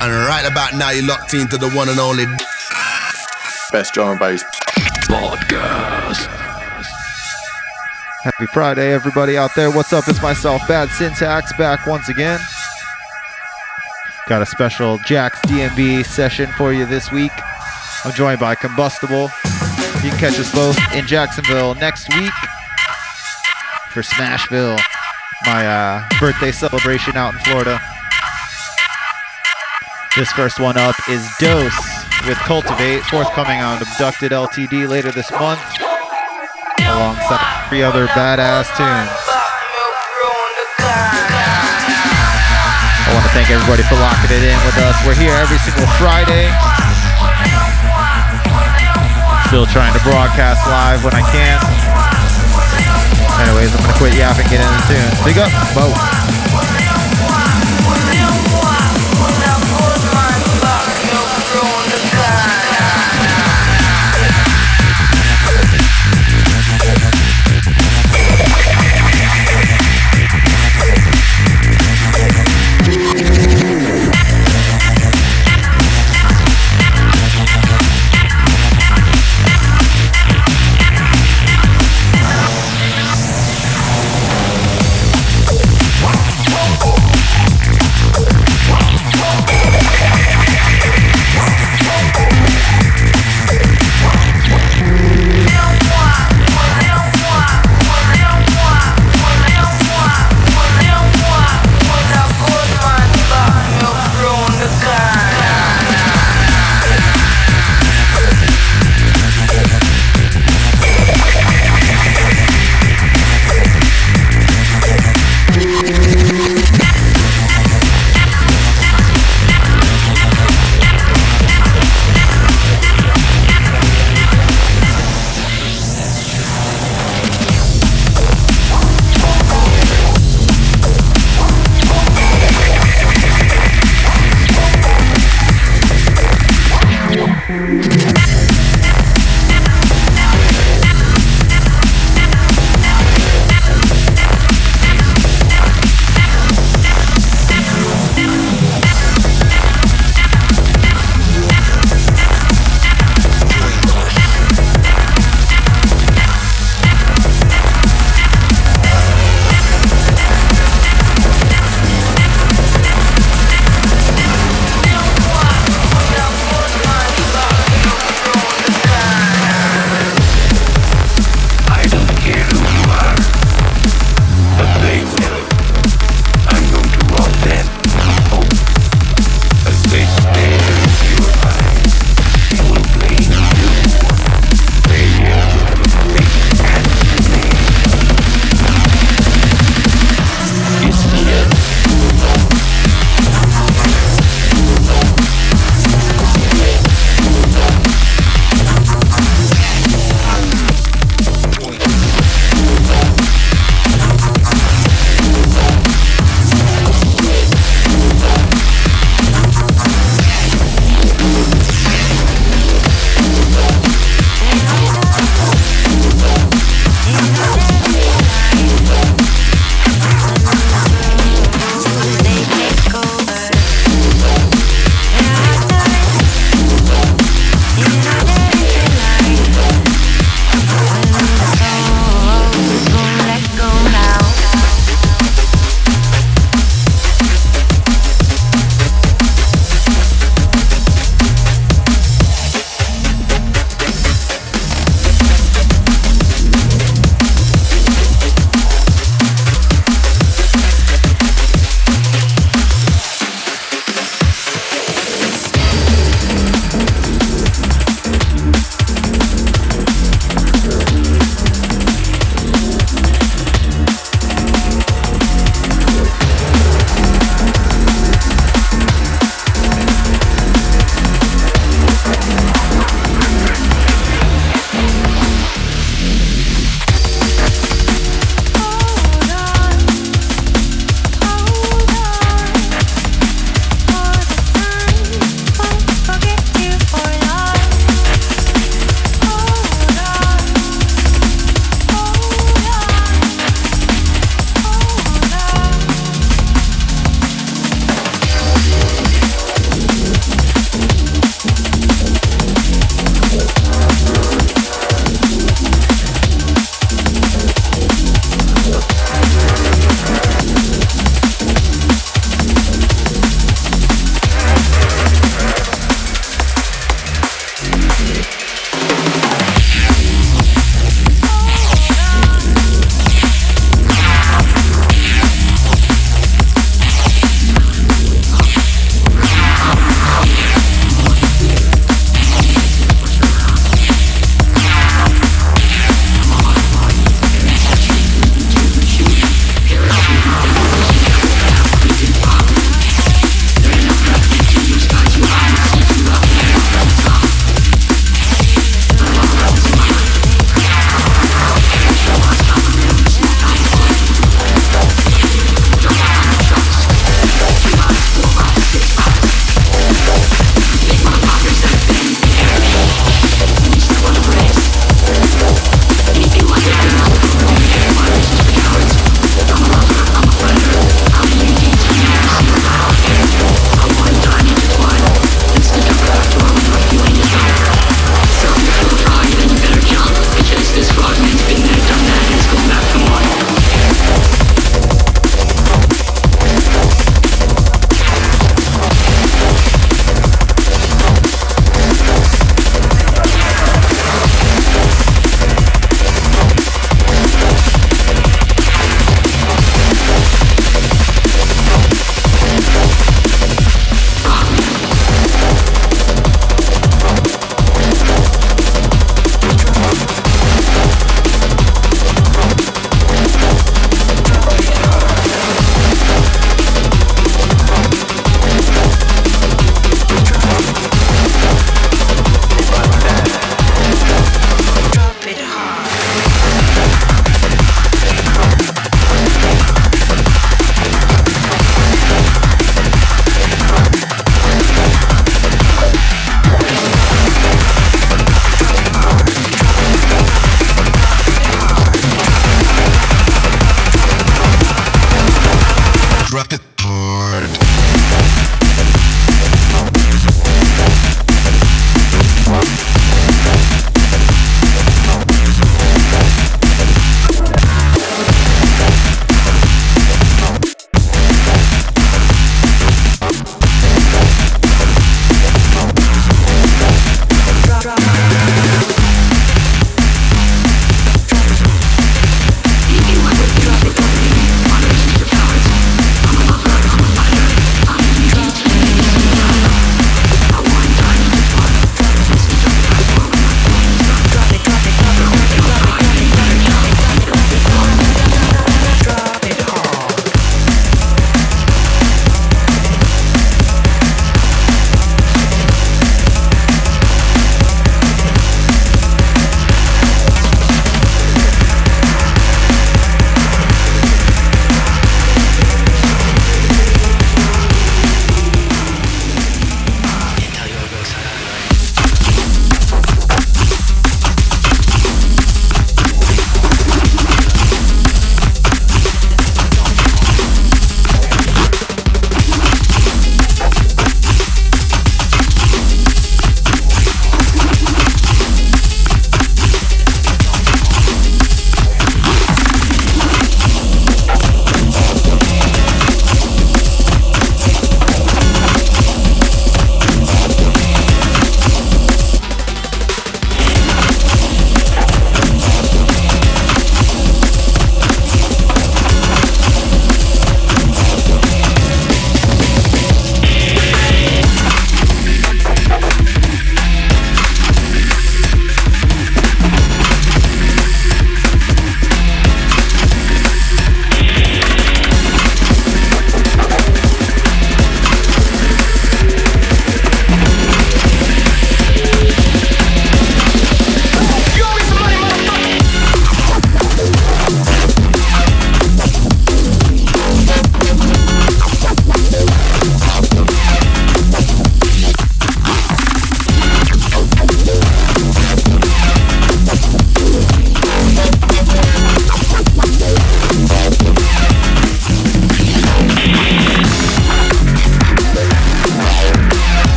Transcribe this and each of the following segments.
And right about now, you're locked into the one and only best drum and bass podcast. Happy Friday, everybody out there. What's up? It's myself, Bad Syntax, back once again. Got a special Jax DnB session for you this week. I'm joined by Combustible. You can catch us both in Jacksonville next week for Smashville, my uh, birthday celebration out in Florida. This first one up is Dose with Cultivate, forthcoming on Abducted LTD later this month, alongside three other badass tunes. I want to thank everybody for locking it in with us. We're here every single Friday. Still trying to broadcast live when I can. Anyways, I'm gonna quit yapping, and get into the tunes. Big up, Bo.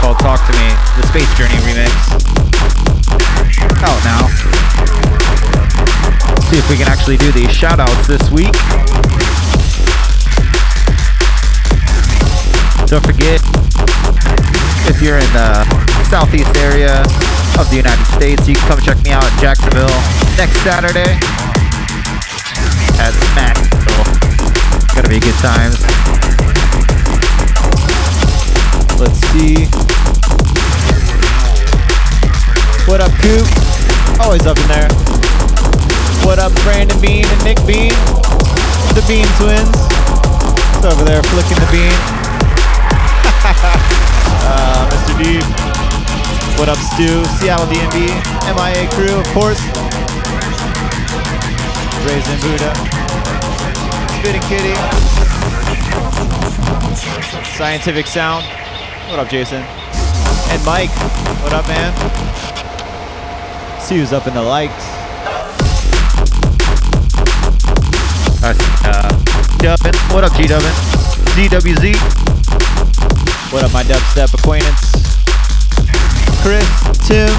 Called Talk to Me, the Space Journey remix. Out now. See if we can actually do these shout outs this week. Don't forget, if you're in the southeast area of the United States, you can come check me out in Jacksonville next Saturday at Smashville. Gonna be good times. Let's see. What up, Coop? Always up in there. What up, Brandon Bean and Nick Bean? The Bean twins. It's over there flicking the bean. uh, Mr. D. What up, Stu? Seattle DnB. MIA crew, of course. Raisin Buddha. Spitting Kitty. Scientific Sound. What up, Jason? And Mike. What up, man? See who's up in the likes. That's uh, Dubbin. What up, G Dubbin? DWZ. What up, my dubstep acquaintance? Chris, Tim,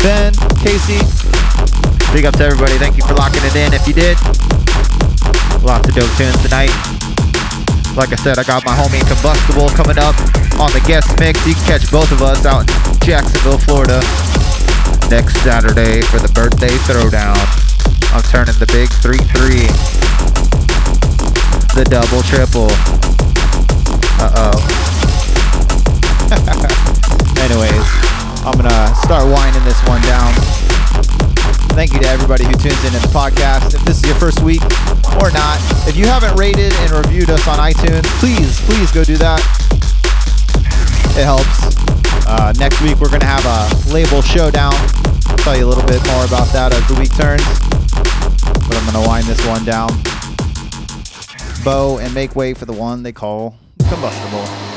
Ben, Casey. Big up to everybody. Thank you for locking it in. If you did, lots of dope tunes tonight. Like I said, I got my homie Combustible coming up on the guest mix. You can catch both of us out in Jacksonville, Florida next Saturday for the birthday throwdown. I'm turning the big 3 3. The double triple. Uh oh. Anyways, I'm gonna start winding this one down. Thank you to everybody who tunes in to the podcast. If this is your first week or not, if you haven't rated and reviewed us on iTunes, please, please go do that. It helps. Uh, next week we're gonna have a label showdown. I'll tell you a little bit more about that as the week turns. But I'm gonna wind this one down. Bow and make way for the one they call combustible.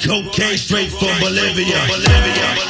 Cocaine straight from Bolivia. Bolivia.